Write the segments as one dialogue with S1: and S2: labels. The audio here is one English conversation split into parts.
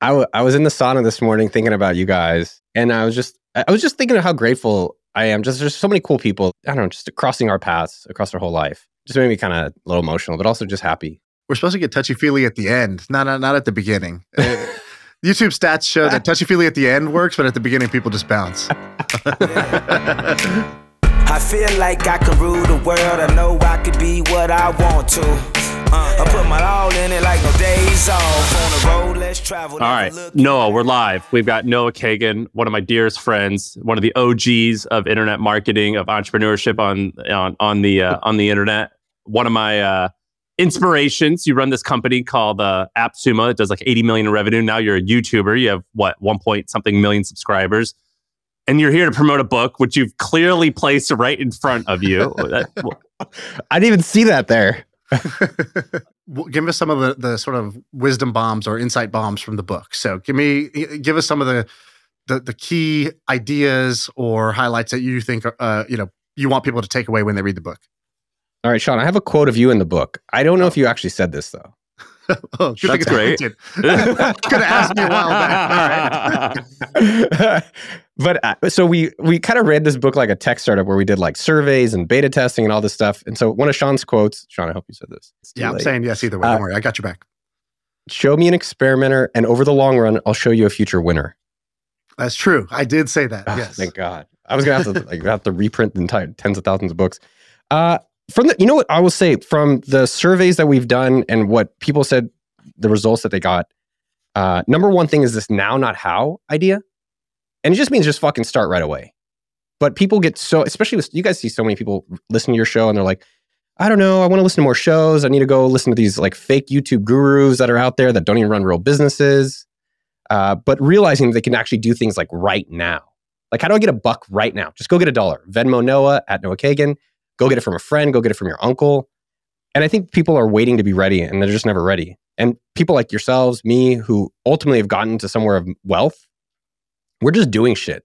S1: I, w- I was in the sauna this morning thinking about you guys, and I was just I was just thinking of how grateful I am. Just there's so many cool people. I don't know, just crossing our paths across our whole life. Just made me kind of a little emotional, but also just happy.
S2: We're supposed to get touchy feely at the end, not not, not at the beginning. Uh, YouTube stats show that touchy feely at the end works, but at the beginning, people just bounce.
S3: I feel like I can rule the world. I know I could be what I want to. Uh, I put my all in it like no days off. On the road, let's travel.
S4: All right, Noah, we're live. We've got Noah Kagan, one of my dearest friends, one of the OGs of internet marketing, of entrepreneurship on on on the uh, on the internet. One of my uh, inspirations. You run this company called uh, AppSumo. It does like 80 million in revenue. Now you're a YouTuber. You have what, one point something million subscribers. And you're here to promote a book, which you've clearly placed right in front of you.
S1: I didn't even see that there.
S2: give us some of the, the sort of wisdom bombs or insight bombs from the book. So give me give us some of the the, the key ideas or highlights that you think uh, you know you want people to take away when they read the book.
S1: All right, Shaan, I have a quote of you in the book. I don't know if you actually said this though.
S2: oh,
S4: That's great.
S2: Could have asked me a while back. All
S1: right. but uh, so we we kind of read this book like a tech startup where we did like surveys and beta testing and all this stuff. And so one of Shaan's quotes, Shaan, I hope you said this.
S2: Yeah, late. I'm saying yes either way. Don't uh, worry, I got your back.
S1: Show me an experimenter, and over the long run, I'll show you a future winner.
S2: That's true. I did say that. Oh, yes.
S1: Thank God. I was gonna have to like have to reprint the entire tens of thousands of books. Uh, from the you know what I will say from the surveys that we've done and what people said the results that they got. Uh, number one thing is this now not how idea, and it just means just fucking start right away. But people get so especially with you guys see so many people listen to your show and they're like, I don't know, I want to listen to more shows. I need to go listen to these like fake YouTube gurus that are out there that don't even run real businesses. Uh, but realizing they can actually do things like right now. Like, how do I get a buck right now? Just go get a dollar. Venmo Noah at Noah Kagan. Go get it from a friend, go get it from your uncle. And I think people are waiting to be ready and they're just never ready. And people like yourselves, me, who ultimately have gotten to somewhere of wealth, we're just doing shit.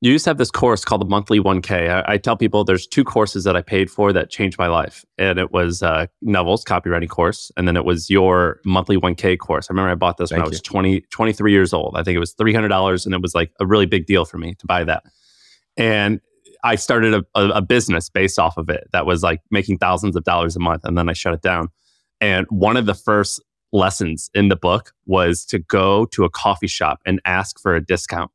S4: You used to have this course called the Monthly 1K. I, I, tell people there's two courses that I paid for that changed my life. And it was uh, Neville's copywriting course. And then it was your Monthly 1K course. I remember I bought this Thank when I was 20, 23 years old. I think it was $300. And it was like a really big deal for me to buy that. And I started a, a, a business based off of it that was like making thousands of dollars a month. And then I shut it down. And one of the first lessons in the book was to go to a coffee shop and ask for a discount.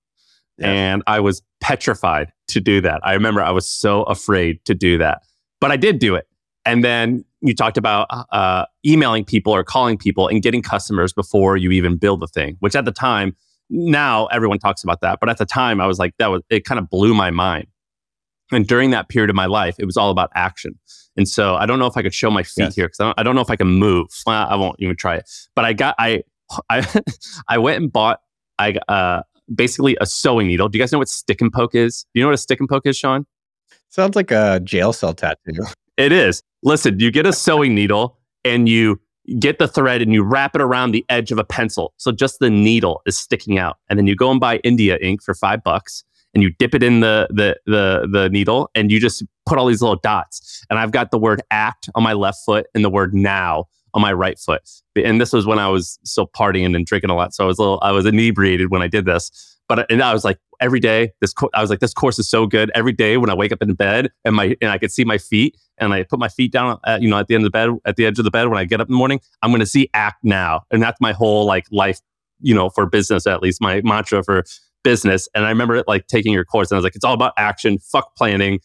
S4: Yeah. And I was petrified to do that. I remember I was so afraid to do that, but I did do it. And then you talked about uh, emailing people or calling people and getting customers before you even build the thing, which at the time, now everyone talks about that. But at the time, I was like, that was, it kind of blew my mind. And during that period of my life, it was all about action. And so I don't know if I could show my feet yes. here because I, I, don't know if I can move. I won't even try it. But I got I I I went and bought I uh basically a sewing needle. Do you guys know what stick and poke is? Do you know what a stick and poke is, Shaan?
S1: Sounds like a jail cell tattoo.
S4: It is. Listen, you get a sewing needle and you get the thread and you wrap it around the edge of a pencil. So just the needle is sticking out. And then you go and buy India ink for five bucks and you dip it in the the the the needle and you just put all these little dots. And I've got the word act on my left foot and the word now on my right foot. And this was when I was still partying and drinking a lot. So I was a little I was inebriated when I did this. But and I was like every day this co- I was like this course is so good. Every day when I wake up in bed and my and I could see my feet and I put my feet down at, you know at the end of the bed at the edge of the bed when I get up in the morning, I'm going to see act now. And that's my whole like life you know, for business at least, my mantra for business. And I remember it like taking your course and I was like, it's all about action, fuck planning.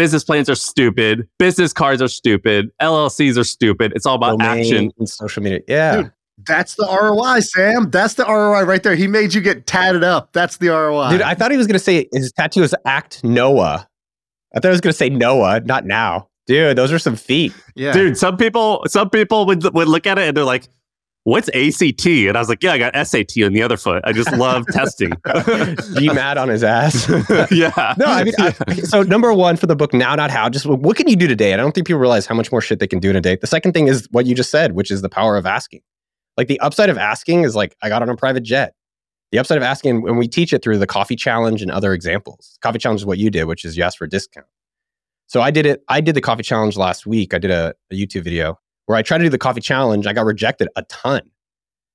S4: Business plans are stupid. Business cards are stupid. LLCs are stupid. It's all about Domain action.
S1: And social media. Yeah. Dude,
S2: that's the ROI, Sam. That's the ROI right there. He made you get tatted up. That's the ROI.
S1: Dude, I thought he was going to say his tattoo is Act Noah. I thought he was going to say Noah, not now. Dude, those are some feet.
S4: Yeah. Dude, some people some people would would look at it and they're like, what's ACT? And I was like, yeah, I got SAT on the other foot. I just love testing.
S1: GMAT on his ass.
S4: yeah.
S1: No, I mean, I, so number one for the book, now, not how, just what can you do today? And I don't think people realize how much more shit they can do in a day. The second thing is what you just said, which is the power of asking. Like the upside of asking is like, I got on a private jet. The upside of asking, when we teach it through the coffee challenge and other examples, coffee challenge is what you did, which is you asked for a discount. So I did it. I did the coffee challenge last week. I did a, a YouTube video where I tried to do the coffee challenge. I got rejected a ton.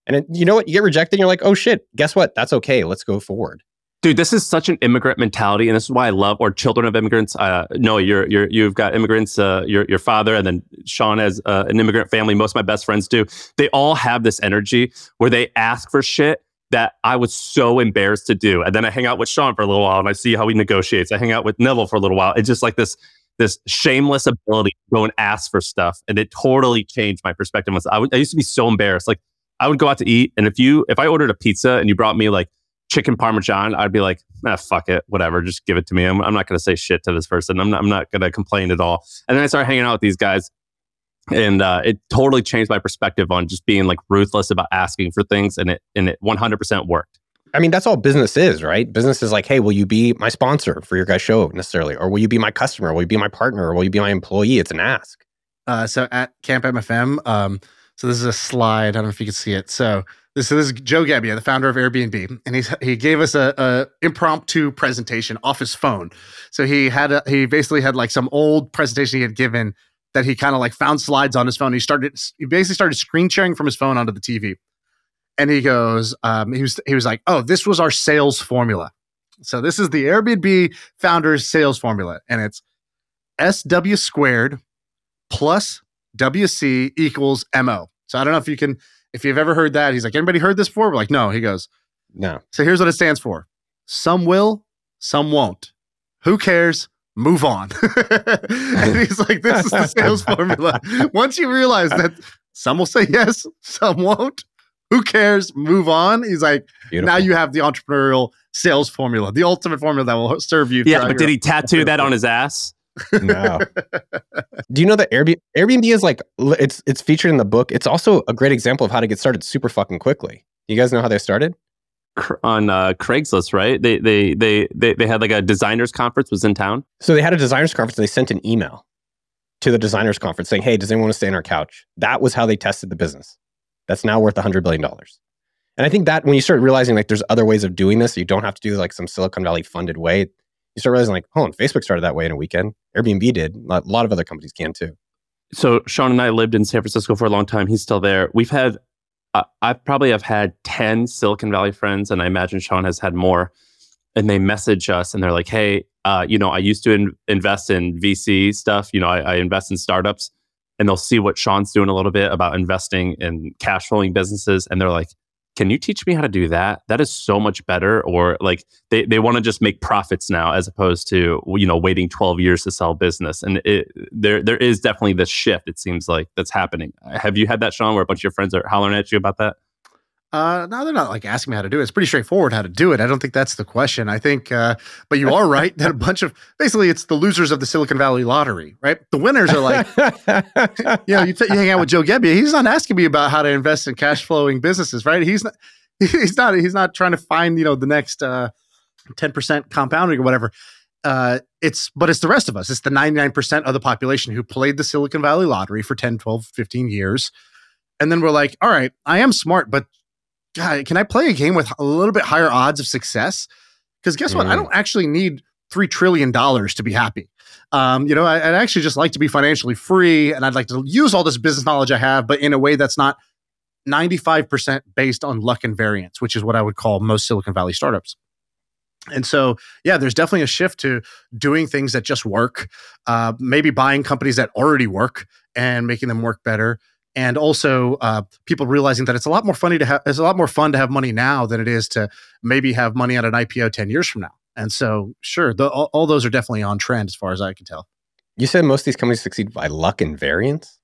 S1: And it, you know what? You get rejected, and you're like, oh shit, guess what? That's okay. Let's go forward.
S4: Dude, this is such an immigrant mentality, and this is why I love, or children of immigrants. Uh, no, you're you're you've got immigrants. Uh, your your father, and then Shaan has uh, an immigrant family. Most of my best friends do. They all have this energy where they ask for shit that I was so embarrassed to do, and then I hang out with Shaan for a little while, and I see how he negotiates. I hang out with Neville for a little while. It's just like this this shameless ability to go and ask for stuff, and it totally changed my perspective. I, I used to be so embarrassed, like I would go out to eat, and if you if I ordered a pizza and you brought me like chicken parmesan, I'd be like, ah, fuck it, whatever, just give it to me. I'm, I'm not going to say shit to this person. I'm not, I'm not going to complain at all. And then I started hanging out with these guys, and uh, it totally changed my perspective on just being like ruthless about asking for things, and it and it 100% worked.
S1: I mean, that's all business is, right? Business is like, hey, will you be my sponsor for your guys' show necessarily? Or will you be my customer? Will you be my partner? Or will you be my employee? It's an ask.
S2: Uh, so at Camp MFM, um, so this is a slide. I don't know if you can see it. So this, this is Joe Gebbia, the founder of Airbnb, and he's he gave us a, a impromptu presentation off his phone. So he had a, he basically had like some old presentation he had given that he kind of like found slides on his phone. He started he basically started screen sharing from his phone onto the TV, and he goes um, he was he was like, oh, this was our sales formula. So this is the Airbnb founder's sales formula, and it's SW squared plus WC equals MO. So I don't know if you can, if you've ever heard that. He's like, anybody heard this before? We're like, no. He goes,
S1: no.
S2: So here's what it stands for some will, some won't. Who cares? Move on. and he's like, this is the sales formula. Once you realize that some will say yes, some won't. Who cares? Move on. He's like, Beautiful. now you have the entrepreneurial sales formula, the ultimate formula that will serve you.
S4: Yeah, but did he tattoo that on his ass?
S1: no. Do you know that Airbnb, Airbnb is like it's it's featured in the book. It's also a great example of how to get started super fucking quickly. You guys know how they started?
S4: On uh, Craigslist, right? They, they they they they had like a designers conference was in town.
S1: So they had a designers conference and they sent an email to the designers conference saying, "Hey, does anyone want to stay on our couch?" That was how they tested the business. That's now worth a hundred billion dollars. And I think that when you start realizing like there's other ways of doing this, you don't have to do like some Silicon Valley funded way you start realizing like, oh, and Facebook started that way in a weekend. Airbnb did. A lot of other companies can too.
S4: So Shaan and I lived in San Francisco for a long time. He's still there. We've had, uh, I probably have had 10 Silicon Valley friends, and I imagine Shaan has had more. And they message us and they're like, hey, uh, you know, I used to in- invest in VC stuff. You know, I, I invest in startups. And they'll see what Shaan's doing a little bit about investing in cash flowing businesses. And they're like, can you teach me how to do that that is so much better or like they, they want to just make profits now as opposed to you know waiting 12 years to sell business and it, there there is definitely this shift it seems like that's happening have you had that shaan where a bunch of your friends are hollering at you about that
S2: uh, no, they're not like asking me how to do it. It's pretty straightforward how to do it. I don't think that's the question. I think, uh, but you are right that a bunch of basically it's the losers of the Silicon Valley lottery, right? The winners are like, you know, you, t- you hang out with Joe Gebbia. He's not asking me about how to invest in cash flowing businesses, right? He's not, he's not, he's not trying to find, you know, the next uh, 10% compounding or whatever. Uh, it's, but it's the rest of us. It's the 99% of the population who played the Silicon Valley lottery for 10, 12, 15 years. And then we're like, all right, I am smart, but God, can I play a game with a little bit higher odds of success? Because guess mm. what? I mm. don't actually need three trillion dollars to be happy. Um, you know, I, would actually just like to be financially free, and I'd like to use all this business knowledge I have, but in a way that's not 95% based on luck and variance, which is what I would call most Silicon Valley startups. And so, yeah, there's definitely a shift to doing things that just work, uh, maybe buying companies that already work and making them work better and also uh, people realizing that it's a lot more funny to have it's a lot more fun to have money now than it is to maybe have money at an IPO 10 years from now. And so sure, the, all, all, those are definitely on trend as far as I can tell.
S1: You said most of these companies succeed by luck and variance?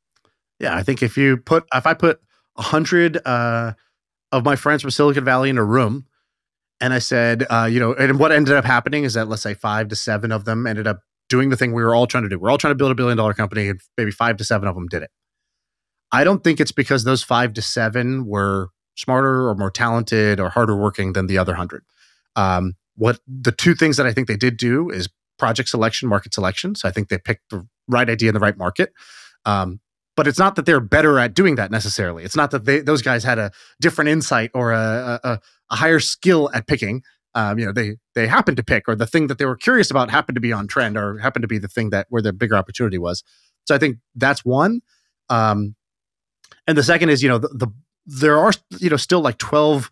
S2: Yeah, I think if you put if I put a hundred uh, of my friends from Silicon Valley in a room and I said, uh, you know, and what ended up happening is that let's say five to seven of them ended up doing the thing we were all trying to do. We're all trying to build a billion dollar company, and maybe five to seven of them did it. I don't think it's because those five to seven were smarter or more talented or harder working than the other hundred. Um, what the two things that I think they did do is project selection, market selection. So I think they picked the right idea in the right market. Um, but it's not that they're better at doing that necessarily. It's not that they, those guys had a different insight or a, a, a higher skill at picking. Um, you know, they they happened to pick, or the thing that they were curious about happened to be on trend, or happened to be the thing that where the bigger opportunity was. So I think that's one. Um, and the second is, you know, the, the there are you know still like twelve,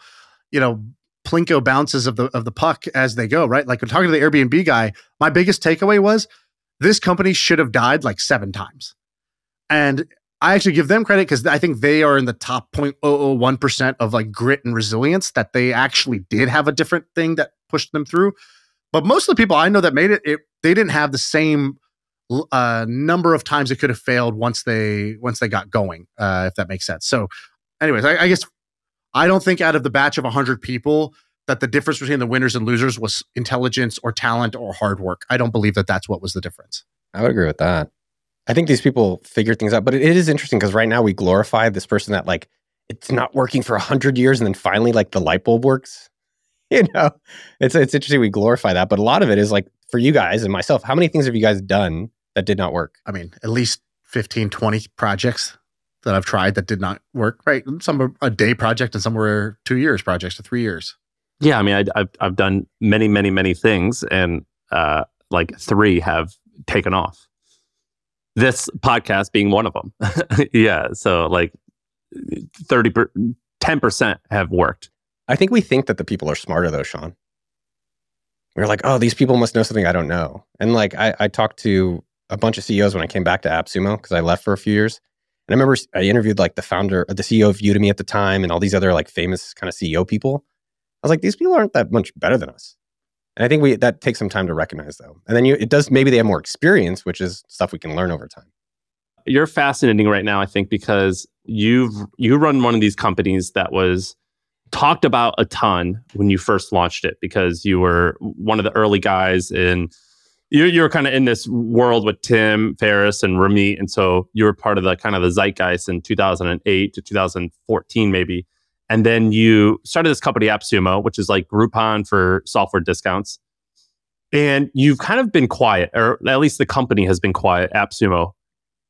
S2: you know, plinko bounces of the of the puck as they go, right? Like I'm talking to the Airbnb guy, my biggest takeaway was this company should have died like seven times. And I actually give them credit because I think they are in the top 0.001% of like grit and resilience that they actually did have a different thing that pushed them through. But most of the people I know that made it, it they didn't have the same uh, number of times it could have failed once they once they got going, uh, if that makes sense. So, anyways, I, I guess I don't think out of the batch of 100 people that the difference between the winners and losers was intelligence or talent or hard work. I don't believe that that's what was the difference.
S1: I would agree with that. I think these people figure things out, but it, is interesting because right now we glorify this person that like it's not working for a hundred years and then finally like the light bulb works. You know, it's it's interesting we glorify that, but a lot of it is like for you guys and myself. How many things have you guys done that did not work?
S2: I mean, at least 15, 20 projects that I've tried that did not work. Right, some were a day project and some were two years projects or three years.
S4: Yeah, I mean, I, have I've done many, many, many things, and uh, like three have taken off. This podcast being one of them. yeah, so like 30 10 percent have worked.
S1: I think we think that the people are smarter though, Shaan. We're like, oh, these people must know something I don't know. And like, I, I talked to a bunch of CEOs when I came back to AppSumo because I left for a few years. And I remember I interviewed like the founder, the CEO of Udemy at the time, and all these other like famous kind of CEO people. I was like, these people aren't that much better than us. And I think we that takes some time to recognize though. And then you it does maybe they have more experience, which is stuff we can learn over time.
S4: You're fascinating right now, I think, because you've you run one of these companies that was talked about a ton when you first launched it because you were one of the early guys in you you were kind of in this world with Tim Ferriss and Ramit, and so you were part of the kind of the zeitgeist in 2008 to 2014 maybe. And then you started this company, AppSumo, which is like Groupon for software discounts. And you've kind of been quiet, or at least the company has been quiet, AppSumo.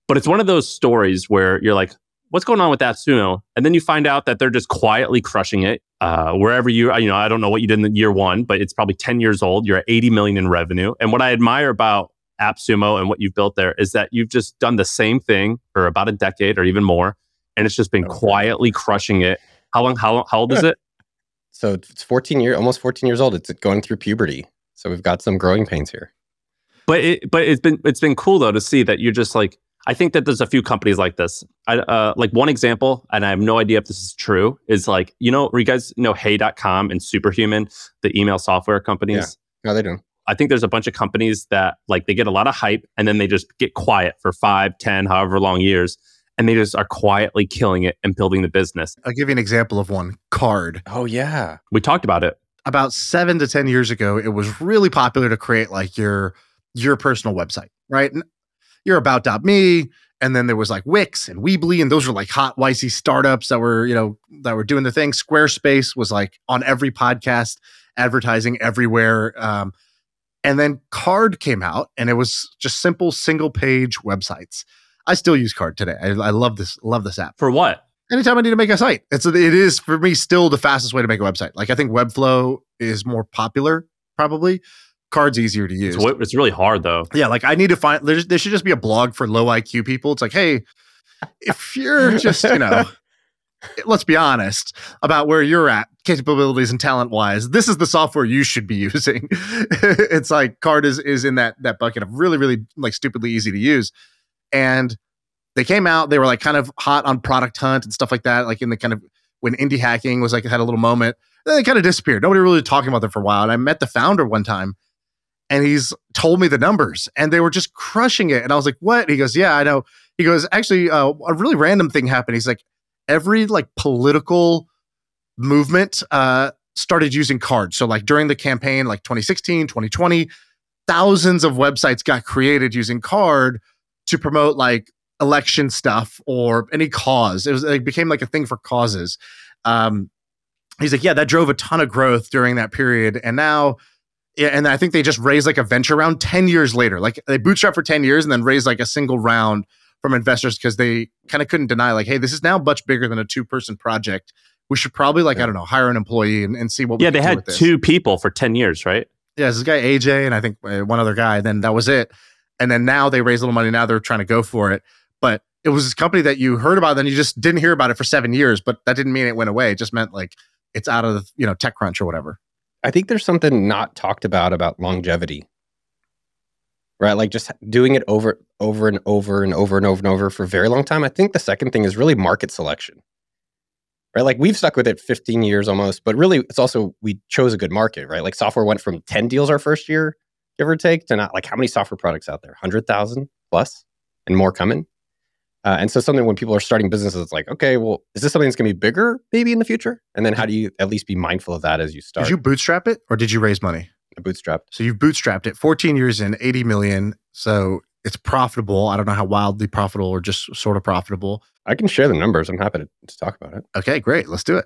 S4: But it's one of those stories where you're like, what's going on with AppSumo? And then you find out that they're just quietly crushing it. Uh, wherever you, you know, I don't know what you did in year one, but it's probably 10 years old. You're at 80 million in revenue. And what I admire about AppSumo and what you've built there is that you've just done the same thing for about a decade or even more. And it's just been quietly crushing it how long? How how old is it?
S1: So it's 14 years, almost 14 years old. It's going through puberty. So we've got some growing pains here.
S4: But it, but it's been it's been cool though to see that you're just like I think that there's a few companies like this. I, uh, like one example, and I have no idea if this is true, is like, you know, you guys know Hey.com and Superhuman, the email software companies?
S1: Yeah, no, they do.
S4: I think there's a bunch of companies that like they get a lot of hype and then they just get quiet for five, ten, however long years and they just are quietly killing it and building the business.
S2: I'll give you an example of one Carrd.
S1: Oh, yeah.
S4: We talked about it.
S2: About seven to 10 years ago, it was really popular to create like your your personal website, right? You're about.me. And then there was like Wix and Weebly, and those were like hot YC startups that were, you know, that were doing the thing. Squarespace was like on every podcast, advertising everywhere. Um, and then Carrd came out, and it was just simple single page websites. I still use Carrd today. I, I love this love this app.
S4: For what?
S2: Anytime I need to make a site, it's it is for me still the fastest way to make a website. Like I think Webflow is more popular, probably. Carrd's easier to use.
S4: It's, it's really hard though.
S2: Yeah, like I need to find. There, there should just be a blog for low IQ people. It's like, hey, if you're just you know let's be honest about where you're at capabilities and talent wise this is the software you should be using it's like Carrd is is in that that bucket of really really like stupidly easy to use and they came out, they were like kind of hot on Product Hunt and stuff like that, like in the kind of when indie hacking was like it had a little moment. Then they kind of disappeared. Nobody really talking about them for a while. And I met the founder one time and he's told me the numbers and they were just crushing it. And I was like, what? He goes, yeah, I know. He goes, actually, uh, a really random thing happened. He's like, every like political movement uh, started using Carrds. So like during the campaign, like 2016, 2020, thousands of websites got created using Carrd to promote like election stuff or any cause. It was it became like a thing for causes. Um, he's like, yeah, that drove a ton of growth during that period, and now. Yeah, and I think they just raised like a venture round 10 years later. Like they bootstrapped for 10 years and then raised like a single round from investors because they kind of couldn't deny, like, hey, this is now much bigger than a two person project. We should probably, like,
S1: Yeah.
S2: I don't know, hire an employee and, and see what we
S4: Yeah,
S2: can
S4: they had two people for 10 years, right?
S2: Yeah, this guy AJ and I think uh, one other guy. Then that was it. And then now they raise a little money. Now they're trying to go for it. But it was this company that you heard about, then you just didn't hear about it for seven years. But that didn't mean it went away. It just meant like it's out of the, you know TechCrunch or whatever.
S1: I think there's something not talked about about longevity. Right? Like just doing it over over and over and over and over and over for a very long time. I think the second thing is really market selection. Right? Like we've stuck with it 15 years almost, but really it's also we chose a good market, right? Like software went from 10 deals our first year, give or take, to not like how many software products out there? 100,000 plus and more coming. Uh, and so something when people are starting businesses, it's like, okay, well, is this something that's going to be bigger maybe in the future? And then how do you at least be mindful of that as you start
S2: Did you bootstrap it or did you raise money?
S1: I bootstrapped?
S2: So you've bootstrapped it 14 years in, 80 million. So it's profitable. I don't know how wildly profitable or just sort of profitable.
S1: I can share the numbers. I'm happy to, to talk about it.
S2: Okay, great. Let's do it.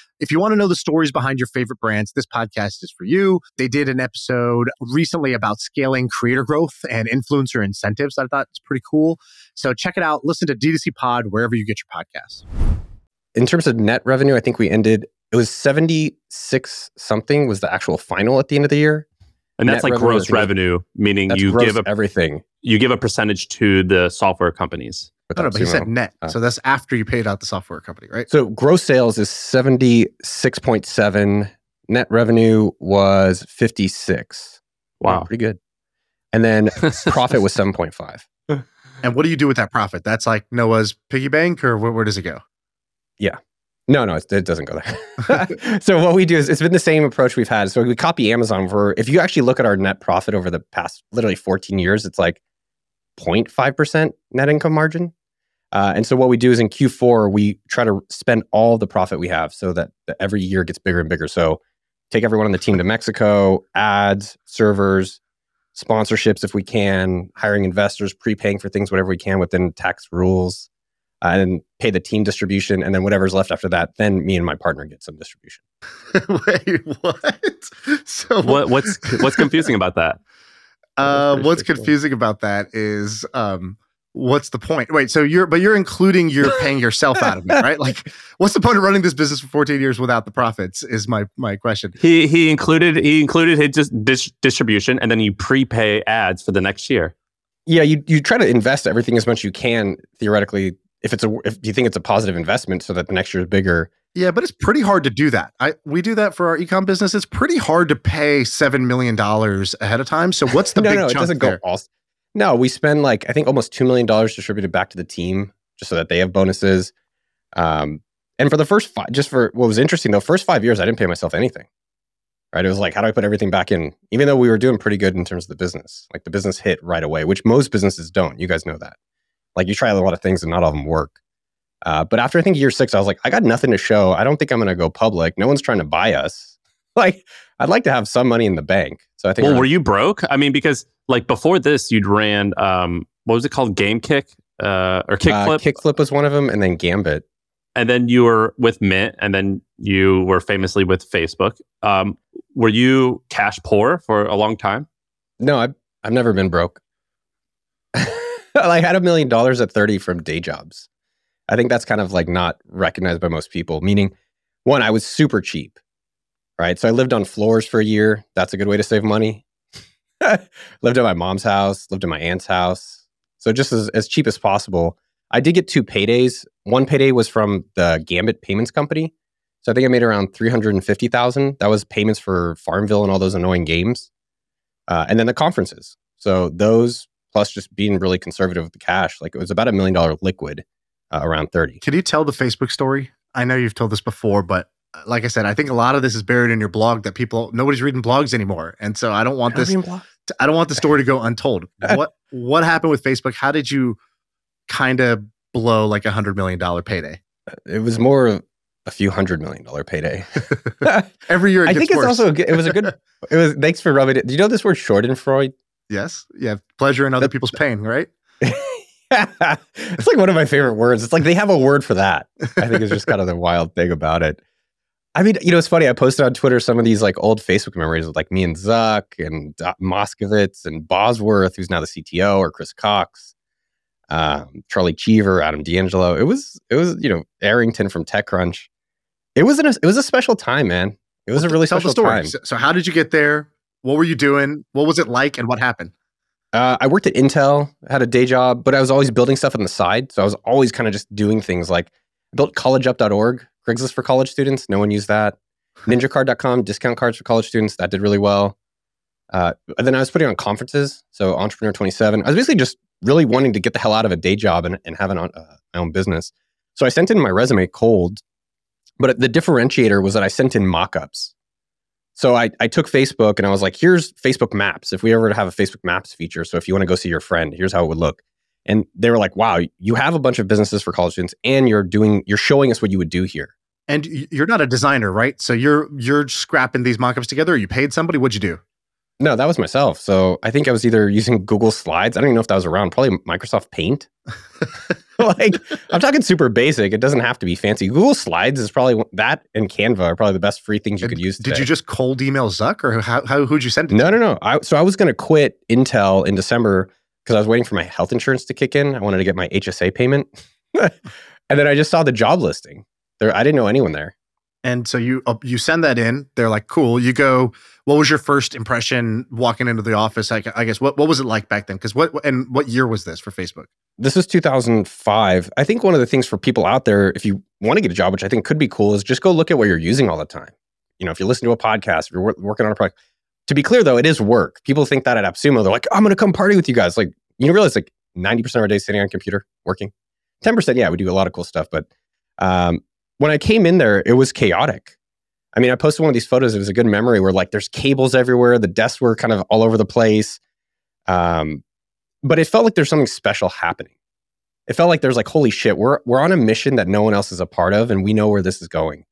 S2: If you want to know the stories behind your favorite brands, this podcast is for you. They did an episode recently about scaling creator growth and influencer incentives. I thought it's pretty cool. So check it out. Listen to D2C Pod wherever you get your podcasts.
S1: In terms of net revenue, I think we ended, it was 76 something was the actual final at the end of the year.
S4: And that's
S1: Net
S4: like
S1: revenue,
S4: gross revenue, meaning
S1: That's
S4: you
S1: gross
S4: give a
S1: everything.
S4: you give a percentage to the software companies.
S2: No, no, but he said net.
S1: Uh.
S2: so that's after you paid out the software company, right?
S1: So gross sales is 76.7. Net revenue was 56.
S4: Wow.
S1: Pretty good. And then profit was 7.5.
S2: And what do you do with that profit? That's like Noah's piggy bank, or where, where does it go? Yeah.
S1: No, no, it, it doesn't go there. so what we do is it's been the same approach we've had. So we copy Amazon for if you actually look at our net profit over the past literally 14 years, it's like 0.5% net income margin. Uh, and so what we do is in Q4, we try to spend all the profit we have so that, that every year gets bigger and bigger. So take everyone on the team to Mexico, ads, servers, sponsorships if we can, hiring investors, prepaying for things, whatever we can within tax rules uh, and pay the team distribution, and then whatever's left after that, then me and my partner get some distribution.
S2: Wait, what? So
S4: What what's what's confusing about that?
S2: Uh, what's confusing about that is um, what's the point? Wait, so you're but you're including you're paying yourself out of it, right? Like, what's the point of running this business for 14 years without the profits? Is my my question.
S4: He he included he included his dis- dis- distribution and then you prepay ads for the next year.
S1: Yeah, you you try to invest everything as much as you can theoretically. If it's a if you think it's a positive investment, so that the next year is bigger.
S2: Yeah, but it's pretty hard to do that. I we do that for our ecom business. It's pretty hard to pay seven million dollars ahead of time. So what's the
S1: no,
S2: big
S1: no, it doesn't
S2: there?
S1: go all. No, we spend like I think almost two million dollars distributed back to the team just so that they have bonuses. Um, and for the first five, just for what was interesting though, first five years I didn't pay myself anything. Right, it was like how do I put everything back in? Even though we were doing pretty good in terms of the business, like the business hit right away, which most businesses don't. You guys know that. Like you try a lot of things and not all of them work. Uh, but after I think year six, I was like, I got nothing to show. I don't think I'm going to go public. No one's trying to buy us. Like I'd like to have some money in the bank. So I think
S4: Well, were you broke? I mean, because like before this, you'd ran um what was it called? Game kick uh or
S1: Uh,
S4: kickflip,
S1: Kickflip was one of them, and then Gambit.
S4: and then you were with Mint, and then you were famously with Facebook. Um, were you cash poor for a long time?
S1: No, I've I've never been broke. I had a million dollars at thirty from day jobs. I think that's kind of like not recognized by most people. Meaning, one, I was super cheap, right? So I lived on floors for a year. That's a good way to save money. lived at my mom's house. Lived at my aunt's house. So just as, as cheap as possible. I did get two paydays. One payday was from the Gambit Payments Company. So I think I made around three hundred and fifty thousand. That was payments for Farmville and all those annoying games, uh, and then the conferences. So those plus just being really conservative with the cash, like it was about a million dollar liquid uh, around 30.
S2: Can you tell the Facebook story? I know you've told this before, but like I said, I think a lot of this is buried in your blog that people nobody's reading blogs anymore, and so I don't want this. to- I don't want the story to go untold. what what happened with Facebook? How did you kind of blow like a hundred million dollar payday?
S1: Uh, it was more a few hundred million dollar payday.
S2: Every year, it
S1: I
S2: gets
S1: think it's
S2: worse.
S1: also a good, it was a good. It was thanks for rubbing it. Do you know this word Schadenfreude?
S2: yes, yeah, pleasure in other
S1: That-
S2: people's pain, right?
S1: it's like one of my favorite words. It's like they have a word for that. I think it's just kind of the wild thing about it. I mean, you know, it's funny. I posted on Twitter some of these like old Facebook memories of like me and Zuck and uh, Moskovitz and Bosworth, who's now the CTO, or Chris Cox, um, Charlie Cheever, Adam D'Angelo. It was, it was, you know, Arrington from TechCrunch. It was an, it was a special time, man. It was a really special
S2: story.
S1: time.
S2: So, so how did you get there? What were you doing? What was it like, and what happened?
S1: Uh, I worked at Intel, had a day job, but I was always building stuff on the side. So I was always kind of just doing things like I built collegeup.org, Craigslist for college students. No one used that. NinjaCard.com, discount cards for college students. That did really well. Uh, and then I was putting on conferences. So Entrepreneur 27. I was basically just really wanting to get the hell out of a day job and, and have an, uh, my own business. So I sent in my resume cold, but the differentiator was that I sent in mock-ups. So I, I took Facebook and I was like, here's Facebook Maps. If we ever have a Facebook Maps feature, so if you want to go see your friend, here's how it would look. And they were like, wow, you have a bunch of businesses for college students and you're doing, you're showing us what you would do here.
S2: And you're not a designer, right? So you're you're scrapping these mockups together. You paid somebody. What'd you do?
S1: No, that was myself. So I think I was either using Google Slides. I don't even know if that was around, probably Microsoft Paint. like I'm talking super basic. It doesn't have to be fancy. Google Slides is probably that and Canva are probably the best free things you
S2: And
S1: could use.
S2: Did you just cold email Zuck, or how, how who'd you send it?
S1: No,
S2: to?
S1: no, no. I, so I was going to quit Intel in December because I was waiting for my health insurance to kick in. I wanted to get my HSA payment, and then I just saw the job listing. There, I didn't know anyone there.
S2: And so you uh, you send that in. They're like, cool. You go. What was your first impression walking into the office? Like, I guess what what was it like back then? Because what and what year was this for Facebook?
S1: This was 2005. I think one of the things for people out there, if you want to get a job, which I think could be cool, is just go look at what you're using all the time. You know, if you listen to a podcast, if you're wor- working on a project. To be clear, though, it is work. People think that at AppSumo, they're like, I'm going to come party with you guys. Like, you realize like 90% of our day sitting on computer working. 10%, yeah, we do a lot of cool stuff. But um, when I came in there, it was chaotic. I mean, I posted one of these photos. It was a good memory where like there's cables everywhere. The desks were kind of all over the place. Um, but it felt like there's something special happening. It felt like there's like, holy shit, we're we're on a mission that no one else is a part of, and we know where this is going.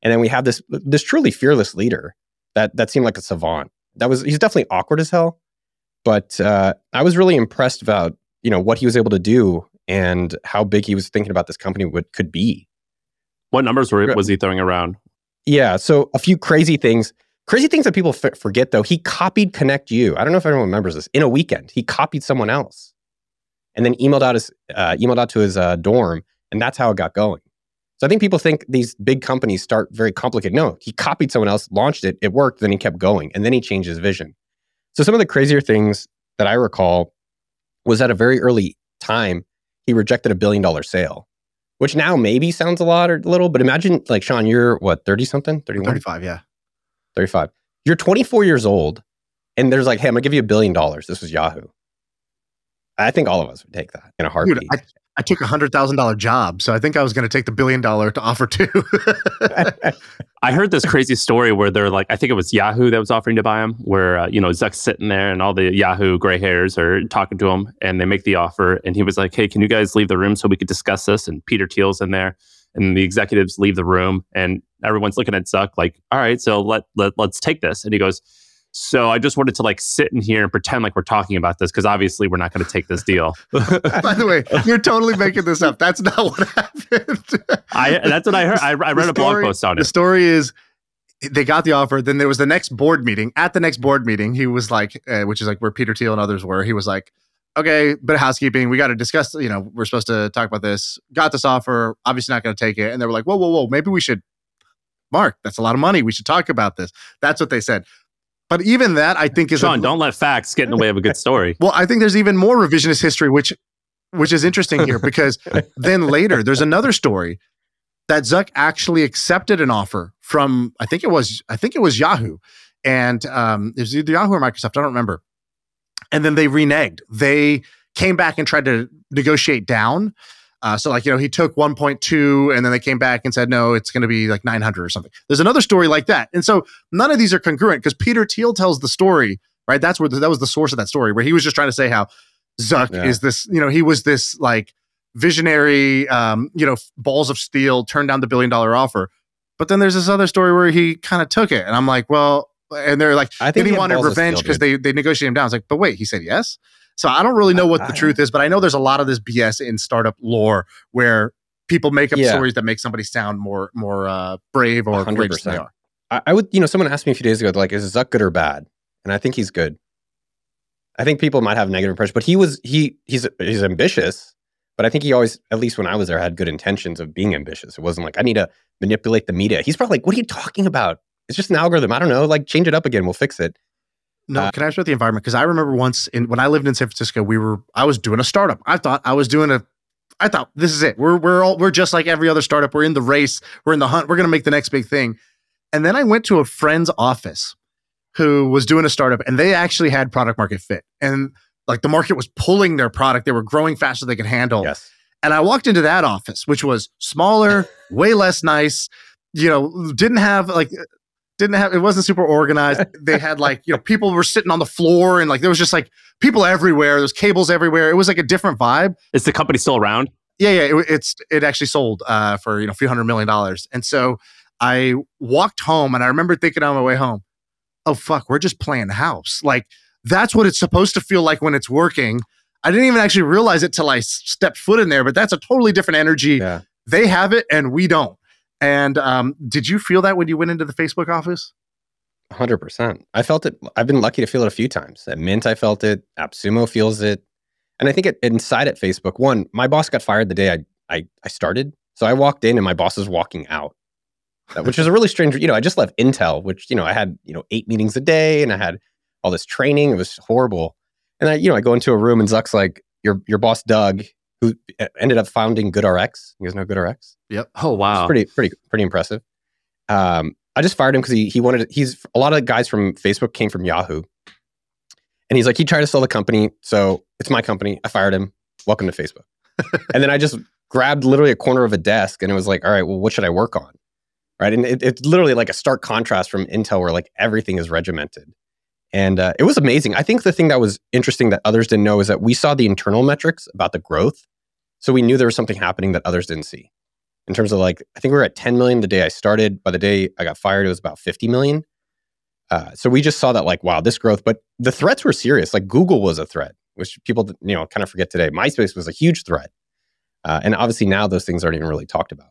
S1: And then we have this this truly fearless leader that that seemed like a savant. That was he's definitely awkward as hell, but uh, I was really impressed about you know what he was able to do and how big he was thinking about this company would could be.
S4: What numbers were was he throwing around?
S1: Yeah. So a few crazy things. Crazy things that people f- forget though. He copied ConnectU. I don't know if everyone remembers this. In a weekend, he copied someone else, and then emailed out his uh, emailed out to his uh, dorm, and that's how it got going. So I think people think these big companies start very complicated. No, he copied someone else, launched it, it worked, then he kept going, and then he changed his vision. So some of the crazier things that I recall was at a very early time he rejected a billion dollar sale, which now maybe sounds a lot or a little, but imagine like Shaan, you're what thirty something, thirty one.
S2: Thirty five. Yeah.
S1: 35. You're 24 years old, and there's like, hey, I'm gonna give you a billion dollars. This was Yahoo. I think all of us would take that in a heartbeat.
S2: Dude, I, I took a hundred thousand dollar job, so I think I was going to take the billion dollar to offer too.
S4: I heard this crazy story where they're like, I think it was Yahoo that was offering to buy him, where uh, you know Zuck's sitting there and all the Yahoo gray hairs are talking to him, and they make the offer, and he was like, "Hey, can you guys leave the room so we could discuss this?" And Peter Thiel's in there, and the executives leave the room, and everyone's looking at Zuck like, "All right, so let, let let's take this," and he goes. So I just wanted to like sit in here and pretend like we're talking about this because obviously we're not going to take this deal.
S2: By the way, you're totally making this up. That's not what happened.
S4: I that's what I heard. I, I read
S2: The
S4: a blog post on it.
S2: The story is they got the offer. Then there was the next board meeting. At the next board meeting, he was like, uh, which is like where Peter Thiel and others were. He was like, okay, bit of housekeeping. We got to discuss, you know, we're supposed to talk about this. Got this offer. Obviously not going to take it. And they were like, whoa, whoa, whoa. Maybe we should, Mark, that's a lot of money. We should talk about this. That's what they said. But even that, I think, is a-
S4: Shaan, don't let facts get in the way of a good story.
S2: well, I think there's even more revisionist history, which which is interesting here because then later there's another story that Zuck actually accepted an offer from I think it was I think it was Yahoo, and um, it was either Yahoo or Microsoft. I don't remember. And then they reneged. They came back and tried to negotiate down. Uh, so like you know he took 1.2 and then they came back and said no it's going to be like 900 or something. There's another story like that, and so none of these are congruent because Peter Thiel tells the story right. That's where the, that was the source of that story where he was just trying to say how Zuck
S1: Yeah.
S2: is this you know he was this like visionary um, you know balls of steel turned down the billion dollar offer, but then there's this other story where he kind of took it, and I'm like well, and they're like
S1: I think
S2: he wanted revenge because they they negotiated him down. It's like, but wait, he said yes. So I don't really know what the truth is, but I know there's a lot of this BS in startup lore where people make up
S1: Yeah.
S2: stories that make somebody sound more more uh, brave or courageous than they
S1: 100%.
S2: are.
S1: I, I would, you know, someone asked me a few days ago, like, is Zuck good or bad? And I think he's good. I think people might have negative impression, but he was he he's he's ambitious. But I think he always, at least when I was there, had good intentions of being ambitious. It wasn't like I need to manipulate the media. He's probably like, what are you talking about? It's just an algorithm. I don't know. Like, change it up again. We'll fix it.
S2: No,
S1: Uh,
S2: can I ask about the environment? Because I remember once in when I lived in San Francisco, we were I was doing a startup. I thought I was doing a I thought this is it. We're we're all we're just like every other startup. We're in the race. We're in the hunt. We're gonna make the next big thing. And then I went to a friend's office who was doing a startup and they actually had product market fit. And like the market was pulling their product. They were growing faster than they could handle.
S1: Yes.
S2: And I walked into that office, which was smaller, way less nice. You know, didn't have like didn't have it wasn't super organized. They had like, you know, people were sitting on the floor and like there was just like people everywhere. There's cables everywhere. It was like a different vibe.
S4: Is the company still around?
S2: Yeah, yeah. It, it's it actually sold uh, for you know a few hundred million dollars. And so I walked home and I remember thinking on my way home, oh fuck, we're just playing house. Like that's what it's supposed to feel like when it's working. I didn't even actually realize it till i stepped foot in there, but that's a totally different energy.
S1: Yeah.
S2: They have it and we don't. And um, did you feel that when you went into the Facebook office?
S1: Hundred percent. I felt it. I've been lucky to feel it a few times. At Mint, I felt it. AppSumo feels it, and I think it inside at Facebook. One, my boss got fired the day I I, I started, so I walked in and my boss was walking out, Uh, which was a really strange. You know, I just left Intel, which you know I had you know eight meetings a day, and I had all this training. It was horrible, and I you know I go into a room and Zuck's like your your boss Doug, who uh, ended up founding GoodRx. You guys know GoodRx? Yep.
S4: Oh wow.
S1: It's pretty pretty pretty impressive. Um, I just fired him because he he wanted he's a lot of guys from Facebook came from Yahoo, and he's like he tried to sell the company, so it's my company. I fired him. Welcome to Facebook. and then I just grabbed literally a corner of a desk, and it was like, all right, well, what should I work on? Right, and it, it's literally like a stark contrast from Intel, where like everything is regimented. And uh, it was amazing. I think the thing that was interesting that others didn't know is that we saw the internal metrics about the growth. So we knew there was something happening that others didn't see in terms of like I think we were at 10 million the day I started. By the day I got fired, it was about 50 million. Uh, so we just saw that like wow, this growth. But the threats were serious. Like Google was a threat, which people you know kind of forget today. MySpace was a huge threat, uh, and obviously now those things aren't even really talked about.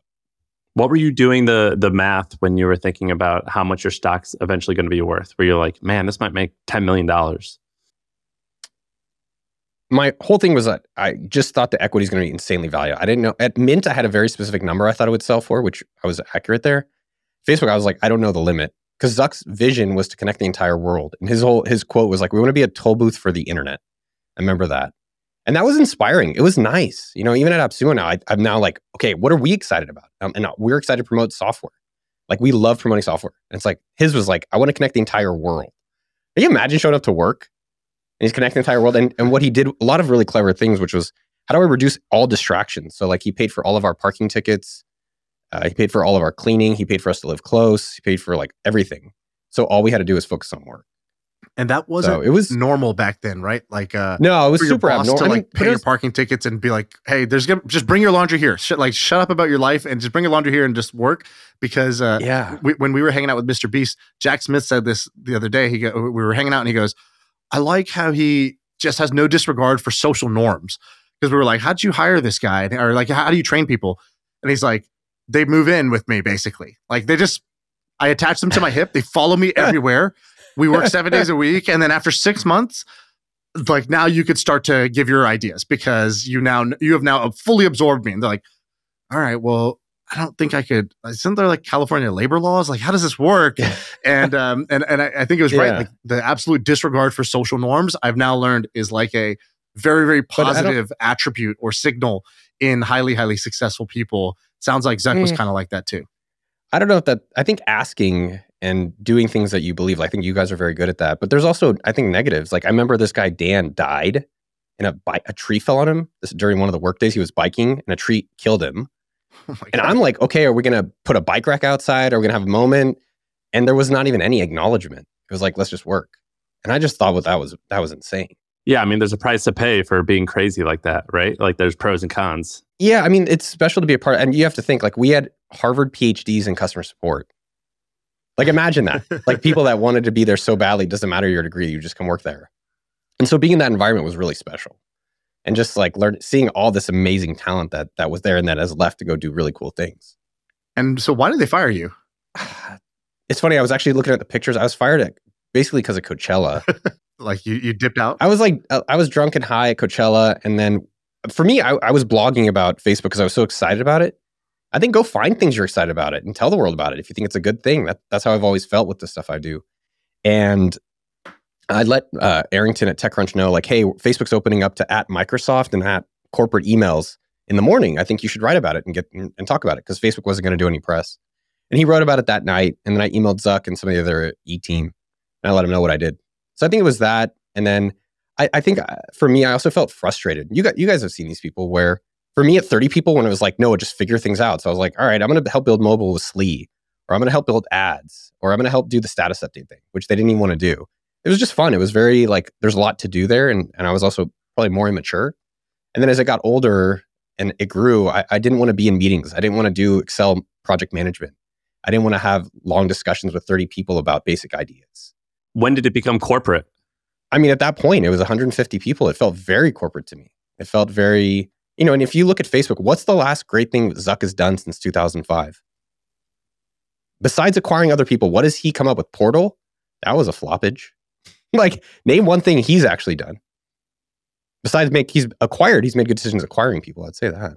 S4: What were you doing the the math when you were thinking about how much your stock's eventually going to be worth? Where you're like, man, this might make ten million dollars.
S1: My whole thing was that I just thought the equity is going to be insanely valuable. I didn't know at Mint I had a very specific number I thought it would sell for, which I was accurate there. Facebook, I was like, I don't know the limit because Zuck's vision was to connect the entire world, and his whole his quote was like, "We want to be a toll booth for the internet." I remember that, and that was inspiring. It was nice, you know. Even at AppSumo now, I, I'm now like, okay, what are we excited about? Um, and we're excited to promote software. Like we love promoting software. And it's like his was like, I want to connect the entire world. Can you imagine showing up to work and he's connecting the entire world? And and what he did, a lot of really clever things, which was how do I reduce all distractions? So like he paid for all of our parking tickets. Uh, he paid for all of our cleaning. He paid for us to live close. He paid for like everything. So all we had to do was focus on work.
S2: And that wasn't
S1: So it was
S2: normal back then, right? Like uh
S1: no, it was super abnormal.
S2: to
S1: I
S2: like
S1: mean,
S2: pay
S1: it
S2: your parking tickets and be like, "Hey, there's gonna just bring your laundry here. Shut like shut up about your life and just bring your laundry here and just work." Because uh,
S1: yeah,
S2: we, when we were hanging out with Mr. Beast, Jack Smith said this the other day. He go, we were hanging out and he goes, "I like how he just has no disregard for social norms." Because we were like, "How'd you hire this guy?" Or like, "How do you train people?" And he's like, "They move in with me, basically. Like they just, I attach them to my hip. They follow me everywhere. We work seven days a week, and then after six months." Like now, you could start to give your ideas because you now you have now fully absorbed me. And they're like, "All right, well, I don't think I could. Isn't there like California labor laws? Like, how does this work? and um, and and I, I think it was right. Like the absolute disregard for social norms. I've now learned is like a very very
S1: But I don't-
S2: positive attribute or signal in highly highly successful people. Sounds like Zuck was
S1: Mm.
S2: kind of like that too.
S1: I don't know if that. I think asking and doing things that you believe. I think you guys are very good at that. But there's also, I think, negatives. Like I remember this guy Dan died, and a a tree fell on him. This during one of the work days he was biking, and a tree killed him.
S2: Oh
S1: And I'm like, okay, are we gonna put a bike rack outside? Are we gonna have a moment? And there was not even any acknowledgement. It was like, let's just work. And I just thought, well, that was that was insane.
S4: Yeah, I mean, there's a price to pay for being crazy like that, right? Like there's pros and cons.
S1: Yeah, I mean, it's special to be a part. And you have to think like we had Harvard PhDs in customer support. Like imagine that. like people that wanted to be there so badly, doesn't matter your degree, you just come work there. And so being in that environment was really special. And just like learn seeing all this amazing talent that that was there and that has left to go do really cool things.
S2: and so why did they fire you?
S1: It's funny, I was actually looking at the pictures. I was fired at basically because of Coachella.
S2: Like you, you dipped out?
S1: I was like, uh, I was drunk and high at Coachella, and then for me, I, I was blogging about Facebook because I was so excited about it. I think go find things you're excited about it and tell the world about it if you think it's a good thing. That, that's how I've always felt with the stuff I do. And I let uh, Arrington at TechCrunch know, like, hey, Facebook's opening up to at Microsoft and at corporate emails in the morning. I think you should write about it and get and talk about it because Facebook wasn't going to do any press. And he wrote about it that night. And then I emailed Zuck and some of the other E team, and I let him know what I did. So I think it was that. And then I, I think uh, for me, I also felt frustrated. You got you guys have seen these people where for me at 30 people, when it was like, no, just figure things out. So I was like, all right, I'm gonna help build mobile with Slee, or I'm gonna help build ads, or I'm gonna help do the status update thing, which they didn't even want to do. It was just fun. It was very like there's a lot to do there. And and I was also probably more immature. And then as I got older and it grew, I, I didn't want to be in meetings. I didn't want to do Excel project management. I didn't want to have long discussions with 30 people about basic ideas.
S4: When did it become corporate?
S1: I mean, at that point, it was 150 people. It felt very corporate to me. It felt very, you know, and if you look at Facebook, what's the last great thing Zuck has done since 2005? Besides acquiring other people, what has he come up with? Portal? That was a floppage. like, name one thing he's actually done. Besides make he's acquired, he's made good decisions acquiring people. I'd say that.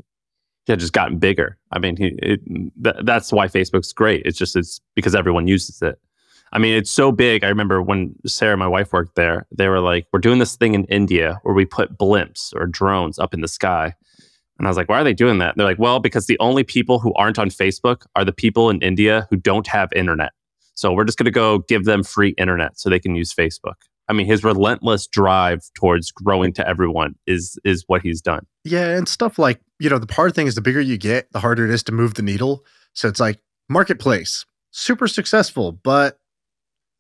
S4: Yeah, just gotten bigger. I mean, he, it, th- that's why Facebook's great. It's just it's because everyone uses it. I mean, it's so big. I remember when Sarah, my wife, worked there. They were like, "We're doing this thing in India where we put blimps or drones up in the sky." And I was like, "Why are they doing that?" They're like, "Well, because the only people who aren't on Facebook are the people in India who don't have internet. So we're just going to go give them free internet so they can use Facebook." I mean, his relentless drive towards growing to everyone is is what he's done.
S2: Yeah, and stuff like, you know, the hard thing is the bigger you get, the harder it is to move the needle. So it's like marketplace, super successful, but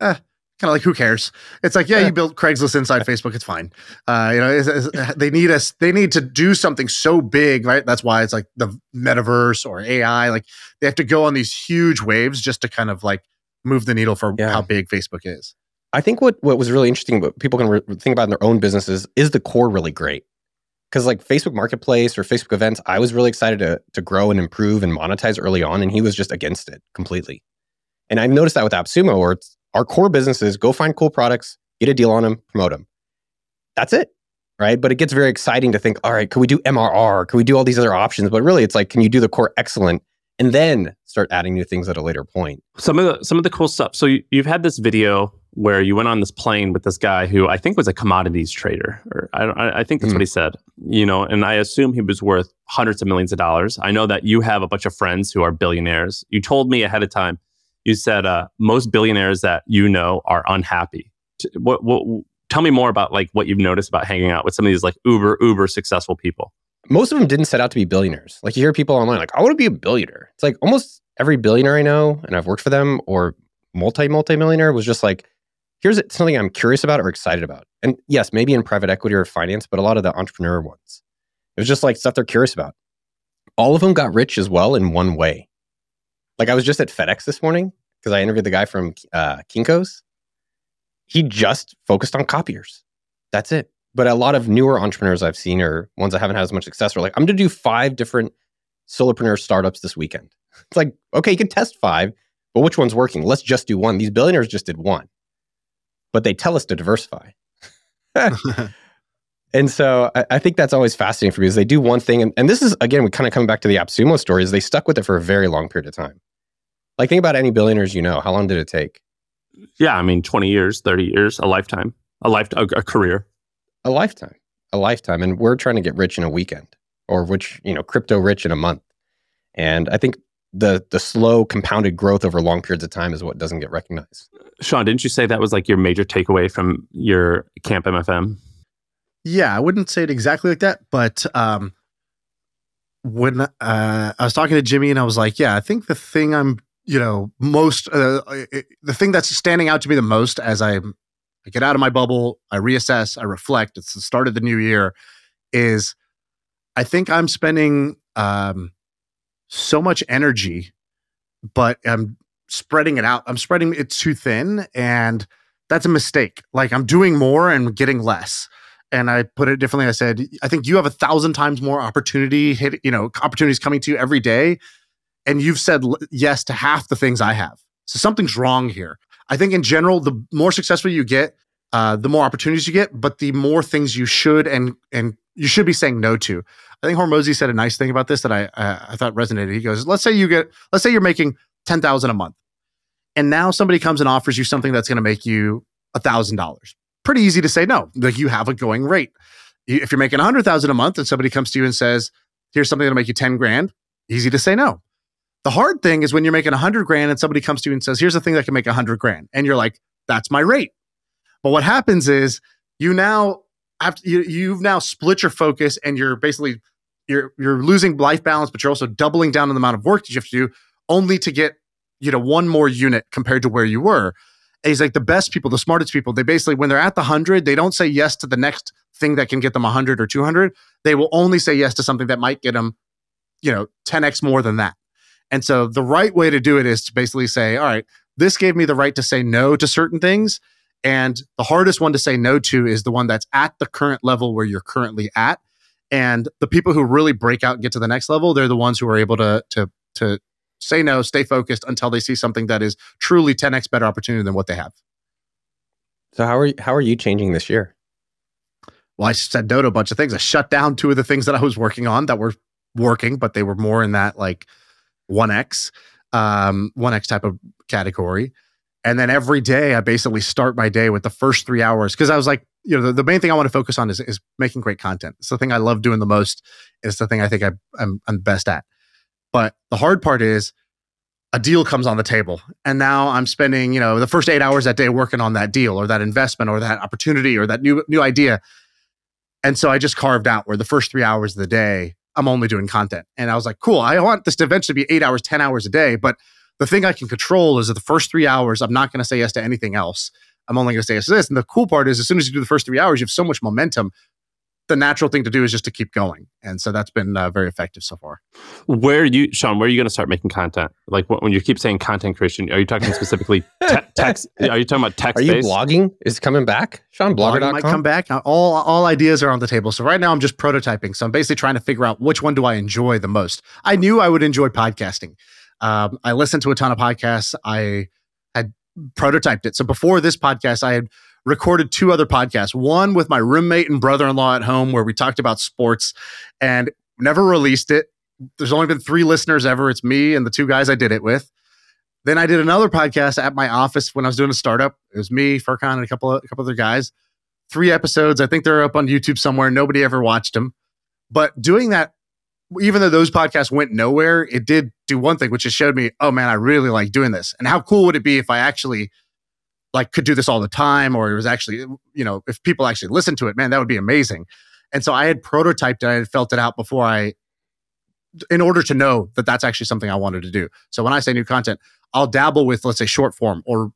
S2: eh, kind of like who cares? It's like, yeah, you built Craigslist inside Facebook, it's fine. Uh, you know, it's, it's- they need us, they need to do something so big, right? That's why it's like the metaverse or AI. Like they have to go on these huge waves just to kind of like move the needle for
S1: Yeah.
S2: how big Facebook is.
S1: I think what what was really interesting, what people can re- think about in their own businesses, is the core really great? Because like Facebook Marketplace or Facebook events, I was really excited to to grow and improve and monetize early on, and he was just against it completely. And I've noticed that with AppSumo, where it's our core businesses go find cool products, get a deal on them, promote them. That's it, right? But it gets very exciting to think, all right, can we do MRR? Can we do all these other options? But really, it's like, can you do the core excellent and then start adding new things at a later point?
S4: some of the some of the cool stuff. So you, you've had this video where you went on this plane with this guy who I think was a commodities trader, or I I I think that's
S1: Hmm.
S4: what he said. You know, and I assume he was worth hundreds of millions of dollars. I know that you have a bunch of friends who are billionaires. You told me ahead of time. You said uh, most billionaires that you know are unhappy. What, what, tell me more about like what you've noticed about hanging out with some of these like uber uber successful people.
S1: Most of them didn't set out to be billionaires. Like you hear people online, like, I want to be a billionaire. It's like almost every billionaire I know, and I've worked for them, or multi multi millionaire was just like, here's something I'm curious about or excited about. And yes, maybe in private equity or finance, but a lot of the entrepreneur ones, it was just like stuff they're curious about. All of them got rich as well in one way. Like I was just at FedEx this morning because I interviewed the guy from uh, Kinko's. He just focused on copiers. That's it but a lot of newer entrepreneurs I've seen or ones that haven't had as much success are like, I'm going to do five different solopreneur startups this weekend. It's like, okay, you can test five, but which one's working? Let's just do one. These billionaires just did one, but they tell us to diversify. and so I, I think that's always fascinating for me is they do one thing. And, and this is, again, we kind of coming back to the AppSumo story is they stuck with it for a very long period of time. Like think about any billionaires you know. How long did it take?
S4: Yeah, I mean, twenty years, thirty years, a lifetime, a life, a, a career.
S1: A lifetime a lifetime and we're trying to get rich in a weekend or which you know crypto rich in a month and i think the the slow compounded growth over long periods of time is what doesn't get recognized
S4: Shaan, didn't you say that was like your major takeaway from your camp MFM?
S2: Yeah, I wouldn't say it exactly like that, but um, when uh, I was talking to Jimmy and I was like, yeah, I think the thing I'm, you know, most uh, it, the thing that's standing out to me the most as I, I get out of my bubble, I reassess, I reflect. It's the start of the new year. Is I think I'm spending um, so much energy, but I'm spreading it out. I'm spreading it too thin, and that's a mistake. Like I'm doing more and getting less and I put it differently. I said, I think you have a thousand times more opportunity hit, you know, opportunities coming to you every day. And you've said yes to half the things I have. So something's wrong here. I think in general, the more successful you get, uh, the more opportunities you get, but the more things you should and and you should be saying no to. I think Hormozi said a nice thing about this that I uh, I thought resonated. He goes, let's say you get, let's say you're making ten thousand a month, and now somebody comes and offers you something that's going to make you a thousand dollars pretty easy to say no. Like you have a going rate. If you're making a hundred thousand a month and somebody comes to you and says, "Here's something that'll make you ten grand," easy to say no. The hard thing is when you're making a hundred grand and somebody comes to you and says, "Here's the thing that can make a hundred grand," and you're like, "That's my rate." But what happens is you now have you, you've now split your focus and you're basically you're you're losing life balance, but you're also doubling down on the amount of work that you have to do only to get you know one more unit compared to where you were he's like the best people, the smartest people. They basically, when they're at the hundred, they don't say yes to the next thing that can get them a hundred or two hundred. They will only say yes to something that might get them, you know, ten x more than that. And so the right way to do it is to basically say, all right, this gave me the right to say no to certain things. And the hardest one to say no to is the one that's at the current level where you're currently at. And the people who really break out and get to the next level, they're the ones who are able to to to say no, stay focused until they see something that is truly 10x better opportunity than what they have.
S1: So how are you, how are you changing this year?
S2: Well, I said no to a bunch of things. I shut down two of the things that I was working on that were working, but they were more in that like 1x, um, 1x type of category. And then every day I basically start my day with the first three hours because I was like, you know, the, the, main thing I want to focus on is, is making great content. It's the thing I love doing the most. It's the thing I think I, I'm, I'm best at. But the hard part is a deal comes on the table. And now I'm spending, you know, the first eight hours that day working on that deal or that investment or that opportunity or that new new idea. And so I just carved out where the first three hours of the day, I'm only doing content. And I was like, cool, I want this to eventually be eight hours, 10 hours a day. But the thing I can control is that the first three hours, I'm not going to say yes to anything else. I'm only going to say yes to this. And the cool part is, as soon as you do the first three hours, you have so much momentum the natural thing to do is just to keep going. And so that's been uh, very effective so far.
S4: Where you, Shaan, where are you going to start making content? Like when you keep saying content creation, are you talking specifically te- text? Are you talking about text?
S1: Are you blogging? Is coming back? Shaan, blogger.com?
S2: might come back. All, all ideas are on the table. So right now I'm just prototyping. So I'm basically trying to figure out which one do I enjoy the most. I knew I would enjoy podcasting. Um, I listened to a ton of podcasts. I had prototyped it. So before this podcast, I had recorded two other podcasts one with my roommate and brother in law at home where we talked about sports and never released it. There's only been three listeners ever. It's me and the two guys I did it with. Then I did another podcast at my office when I was doing a startup. It was me, Furkan, and a couple of, a couple other guys. Three episodes. I think they're up on YouTube somewhere. Nobody ever watched them. But doing that, even though those podcasts went nowhere, it did do one thing, which just showed me, oh man, I really like doing this. And how cool would it be if I actually like could do this all the time or it was actually you know if people actually listen to it man that would be amazing. And so i had prototyped it. I had felt it out before i in order to know that that's actually something i wanted to do. So when i say new content i'll dabble with let's say short form or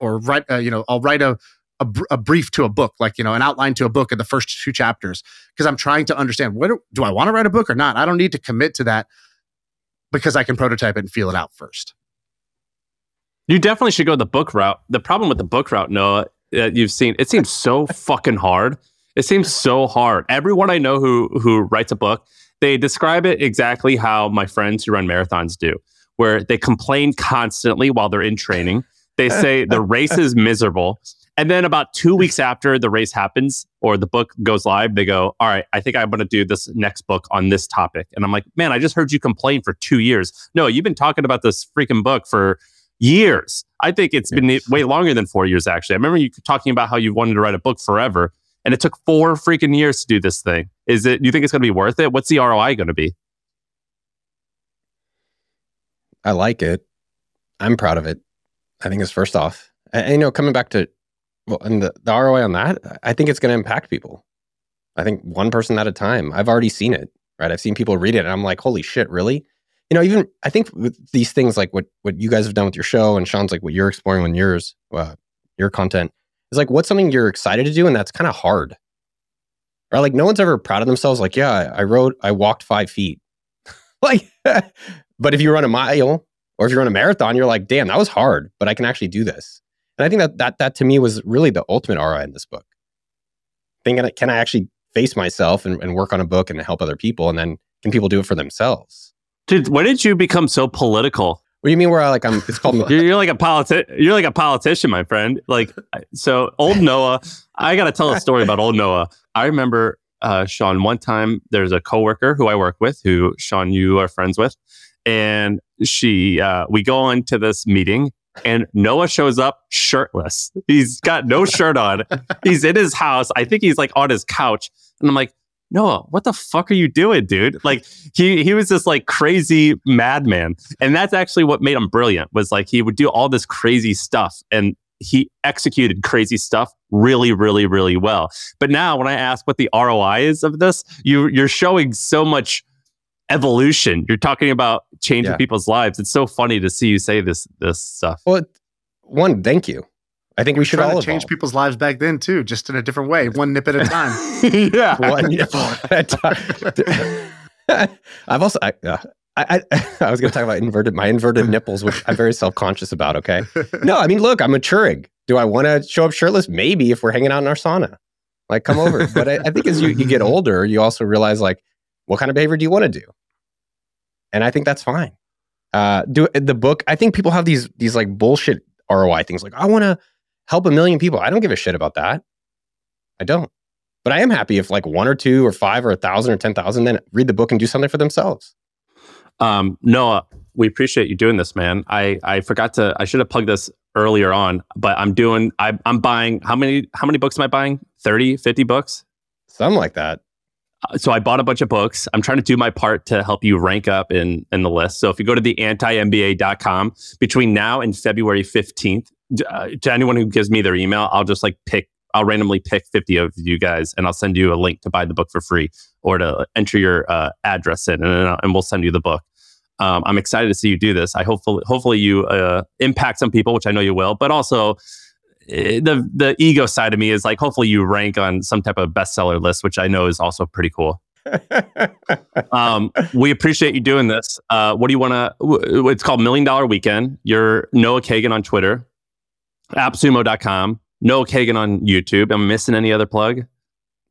S2: or write uh, you know i'll write a, a, a brief to a book like you know an outline to a book in the first two chapters because i'm trying to understand what do, do i want to write a book or not? I don't need to commit to that because i can prototype it and feel it out first
S4: you definitely should go the book route. The problem with the book route, Noah, that you've seen, it seems so fucking hard. It seems so hard. Everyone I know who who writes a book, they describe it exactly how my friends who run marathons do, where they complain constantly while they're in training. They say the race is miserable. And then about two weeks after the race happens or the book goes live, they go, All right, I think I'm going to do this next book on this topic. And I'm like, Man, I just heard you complain for two years. No, you've been talking about this freaking book for years. I think it's been way longer than four years, actually. I remember you talking about how you wanted to write a book forever, and it took four freaking years to do this thing. Is it, do you think it's going to be worth it? What's the ROI going to be?
S1: I like it. I'm proud of it. I think it's first off. And, you know, coming back to, well, and the, the ROI on that, I think it's going to impact people. I think one person at a time. I've already seen it, right? I've seen people read it and I'm like, holy shit, really? You know, even I think with these things like what what you guys have done with your show and Shaan's like what you're exploring on yours, uh, your content is like what's something you're excited to do and that's kind of hard. Or like no one's ever proud of themselves. Like, yeah, I, wrote, I walked five feet. like, but if you run a mile or if you run a marathon, you're like, damn, that was hard, but I can actually do this. And I think that that that to me was really the ultimate ROI in this book. Thinking, can I actually face myself and, and work on a book and help other people, and then can people do it for themselves?
S4: Dude, when did you become so political?
S1: What do you mean? Where I like I'm? It's called.
S4: you're, you're like a politi- You're like a politician, my friend. Like so, old Noah. I got to tell a story about old Noah. I remember uh, Shaan. One time, there's a coworker who I work with, who Shaan, you are friends with, and she. Uh, we go into this meeting, and Noah shows up shirtless. He's got no shirt on. he's in his house. I think he's like on his couch, and I'm like, Noah, what the fuck are you doing, dude? Like he he was this like crazy madman. And that's actually what made him brilliant was like he would do all this crazy stuff and he executed crazy stuff really, really, really well. But now when I ask what the ROI is of this, you you're showing so much evolution. You're talking about changing yeah. people's lives. It's so funny to see you say this this stuff.
S1: Well, one, thank you. I think we should all
S2: change
S1: evolve.
S2: people's lives back then too, just in a different way, one nip at a time.
S1: yeah, one nip at a time. I've also I, uh, I, I, I was going to talk about inverted my inverted nipples, which I'm very self conscious about. Okay, no, I mean, look, I'm maturing. Do I want to show up shirtless? Maybe if we're hanging out in our sauna, like come over. but I, I think as you you get older, you also realize like what kind of behavior do you want to do, and I think that's fine. Uh, do the book. I think people have these these like bullshit ROI things like I want to help a million people. I don't give a shit about that. I don't. But I am happy if like one or two or five or a thousand or 10,000 then read the book and do something for themselves.
S4: Um, Noah, we appreciate you doing this, man. I, I forgot to, I should have plugged this earlier on, but I'm doing, I, I'm buying, how many, how many books am I buying? 30, 50 books?
S1: Something like that.
S4: Uh, so I bought a bunch of books. I'm trying to do my part to help you rank up in, in the list. So if you go to the antimba.com between now and February 15th, uh, to anyone who gives me their email, I'll just like pick, I'll randomly pick 50 of you guys and I'll send you a link to buy the book for free or to enter your uh, address in and, and we'll send you the book. Um, I'm excited to see you do this. I hopefully, hopefully you uh, impact some people, which I know you will, but also eh, the the ego side of me is like hopefully you rank on some type of bestseller list, which I know is also pretty cool. um, we appreciate you doing this. Uh, what do you want to? W- it's called Million Dollar Weekend. You're Noah Kagan on Twitter appsumo.com. Noah Kagan on YouTube. Am I missing any other plug?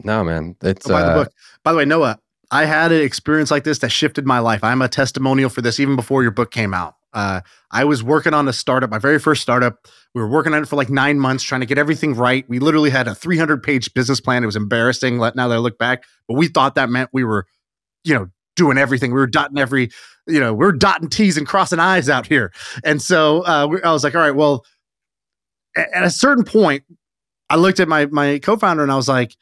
S1: No, man. It's
S2: oh, by,
S1: uh,
S2: the book. by the way, Noah, I had an experience like this that shifted my life. I'm a testimonial for this even before your book came out. Uh, I was working on a startup, my very first startup. We were working on it for like nine months, trying to get everything right. We literally had a 300 page business plan. It was embarrassing now that I look back, but we thought that meant we were, you know, doing everything. We were dotting every, you know, we are dotting T's and crossing I's out here. And so uh, I was like, all right, well, at a certain point, I looked at my my co-founder and I was like,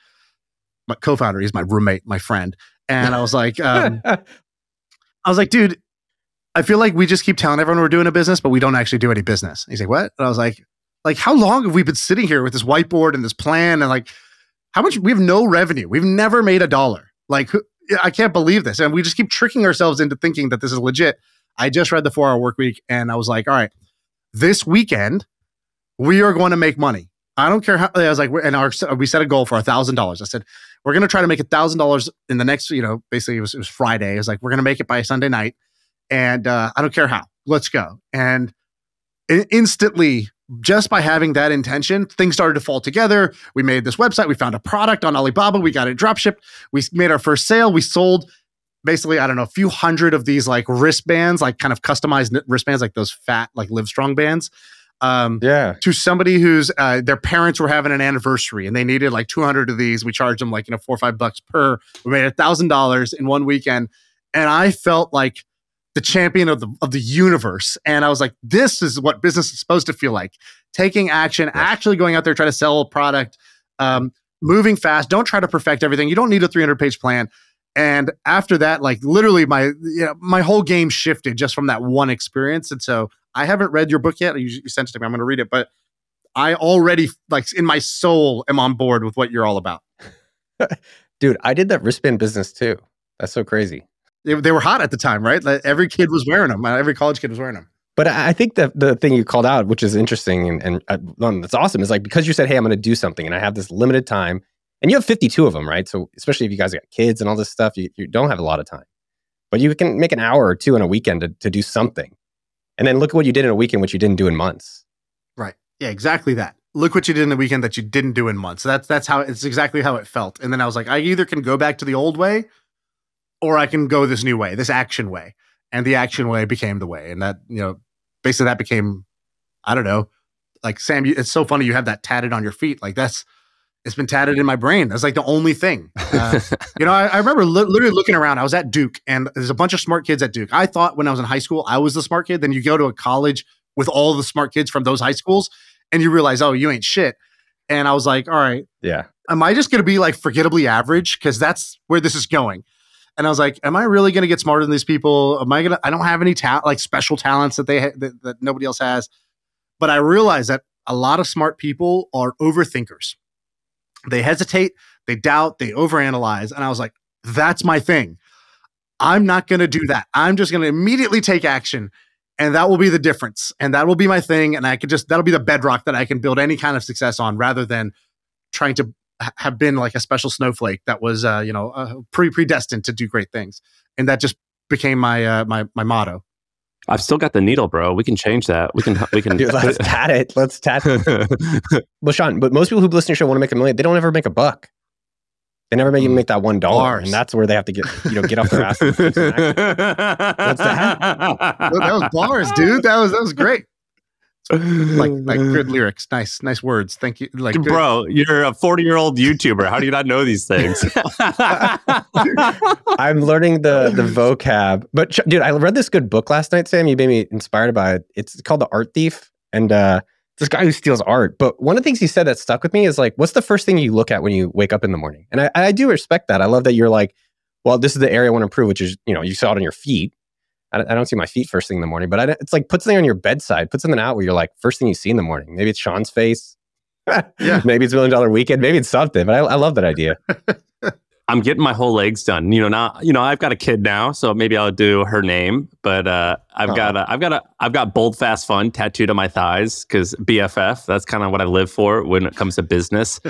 S2: my co-founder, he's my roommate, my friend, and I was like, um, I was like, dude, I feel like we just keep telling everyone we're doing a business, but we don't actually do any business. He's like, what? And I was like, like, how long have we been sitting here with this whiteboard and this plan and like, how much? We have no revenue. We've never made a dollar. Like, I can't believe this, and we just keep tricking ourselves into thinking that this is legit. I just read the Four Hour Work Week, and I was like, all right, this weekend we are going to make money. I don't care how. I was like, and our we set a goal for a thousand dollars. I said we're going to try to make a thousand dollars in the next. You know, basically it was, it was Friday. It was like we're going to make it by Sunday night, and uh, I don't care how. Let's go. And instantly, just by having that intention, things started to fall together. We made this website. We found a product on Alibaba. We got it drop shipped. We made our first sale. We sold basically I don't know a few hundred of these like wristbands, like kind of customized wristbands, like those fat like Livestrong bands
S1: um, yeah.
S2: to somebody whose uh, their parents were having an anniversary and they needed like 200 of these. We charged them like, you know, four or five bucks per. We made a thousand dollars in one weekend. And I felt like the champion of the, of the universe. And I was like, this is what business is supposed to feel like taking action, yes. actually going out there, trying to sell a product, um, moving fast. Don't try to perfect everything. You don't need a 300 page plan. And after that, like literally my, you know, my whole game shifted just from that one experience. And so I haven't read your book yet. You, you sent it to me. I'm going to read it, but I already like in my soul am on board with what you're all about.
S1: Dude, I did that wristband business too. That's so crazy.
S2: They, they were hot at the time, right? Like, every kid was wearing them. Every college kid was wearing them.
S1: But I think that the thing you called out, which is interesting and, and uh, that's awesome, is like because you said, "Hey, I'm going to do something," and I have this limited time, and you have 52 of them, right? So especially if you guys got kids and all this stuff, you, you don't have a lot of time, but you can make an hour or two in a weekend to, to do something, and then look at what you did in a weekend, which you didn't do in months.
S2: Right. Yeah, exactly that. Look what you did in the weekend that you didn't do in months. That's that's how it's exactly how it felt. And then I was like, I either can go back to the old way or I can go this new way, this action way. And the action way became the way. And that, you know, basically that became, I don't know, like Sam, it's so funny you have that tatted on your feet. Like that's it's been tatted in my brain. That's like the only thing. Uh, you know, I, I remember li- literally looking around. I was at Duke, and there's a bunch of smart kids at Duke. I thought when I was in high school, I was the smart kid. Then you go to a college with all the smart kids from those high schools, and you realize, oh, you ain't shit. And I was like, all right,
S1: Yeah.
S2: am I just going to be like forgettably average? Because that's where this is going. And I was like, am I really going to get smarter than these people? Am I going to? I don't have any talent, like special talents that they ha- that, that nobody else has. But I realized that a lot of smart people are overthinkers. They hesitate, they doubt, they overanalyze, and I was like, that's my thing. I'm not going to do that. I'm just going to immediately take action and that will be the difference and that will be my thing and i could just that'll be the bedrock that i can build any kind of success on rather than trying to have been like a special snowflake that was uh, you know uh, pre predestined to do great things and that just became my uh, my my motto
S4: I've still got the needle, bro. We can change that. We can. We can.
S1: Dude, let's tat it. Let's tat it. Well, Shaan, but most people who listen to your show want to make a million. They don't ever make a buck. They never make even mm. make that one dollar, and that's where they have to get you know get off their ass. and fix an.
S4: What's
S1: that?
S2: Well, that was bars dude that was that was great like like good lyrics nice nice words thank you like good-
S4: Bro, you're a 40 year old YouTuber. How do you not know these things?
S1: I'm learning the the vocab. But sh- dude, I read this good book last night, Sam. You made me inspired by it. It's called The Art Thief, and uh, this guy who steals art. But one of the things he said that stuck with me is like, what's the first thing you look at when you wake up in the morning? And I, I do respect that. I love that you're like, well, this is the area I want to improve, which is you know you saw it on your feet. I don't, I don't see my feet first thing in the morning, but I, it's like put something on your bedside, put something out where you're like first thing you see in the morning. Maybe it's Shaan's face.
S2: Yeah.
S1: Maybe it's Million Dollar Weekend. Maybe it's something. But I, I love that idea.
S4: I'm getting my whole legs done. You know, now you know I've got a kid now, so maybe I'll do her name. But uh, I've
S1: Aw.
S4: got a, I've got a, I've got bold, fast, fun tattooed on my thighs because BFF. That's kind of what I live for when it comes to business.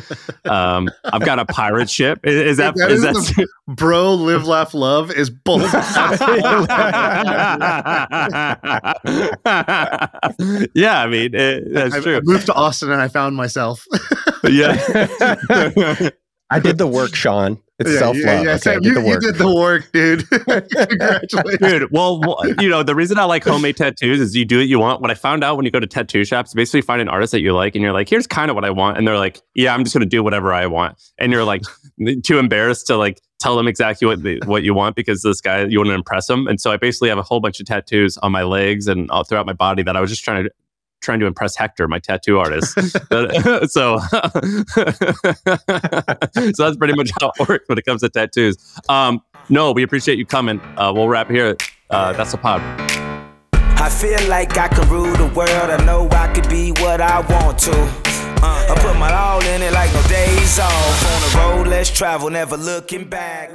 S4: Um, I've got a pirate ship. Is, is that
S2: That
S4: is
S2: is
S4: that?
S2: bro live laugh love is bold
S4: yeah, I mean it, that's
S2: I, I moved to austin and i found myself
S4: yeah.
S1: I did the work, Shaan. It's
S2: Yeah,
S1: self love.
S2: yeah, yeah,
S1: okay, I did
S2: you, you did the work dude congratulations
S4: Dude, well, well, you know, the reason I like homemade tattoos is you do what you want. What I found out when you go to tattoo shops, basically find an artist that you like and you're like, here's kind of what I want. And they're like, yeah, I'm just going to do whatever I want. And you're like too embarrassed to like tell them exactly what the, what you want because this guy, you want to impress him. And so I basically have a whole bunch of tattoos on my legs and all throughout my body that I was just trying to trying to impress Hector, my tattoo artist. But- so, so that's pretty much how it works when it comes to tattoos. Um, no, we appreciate you coming. Uh, we'll wrap here. Uh, that's the pod.
S3: I feel like I can rule the world. I know I could be what I want to. Uh, I put my all in it like no days off. On the road, let's travel, never looking back.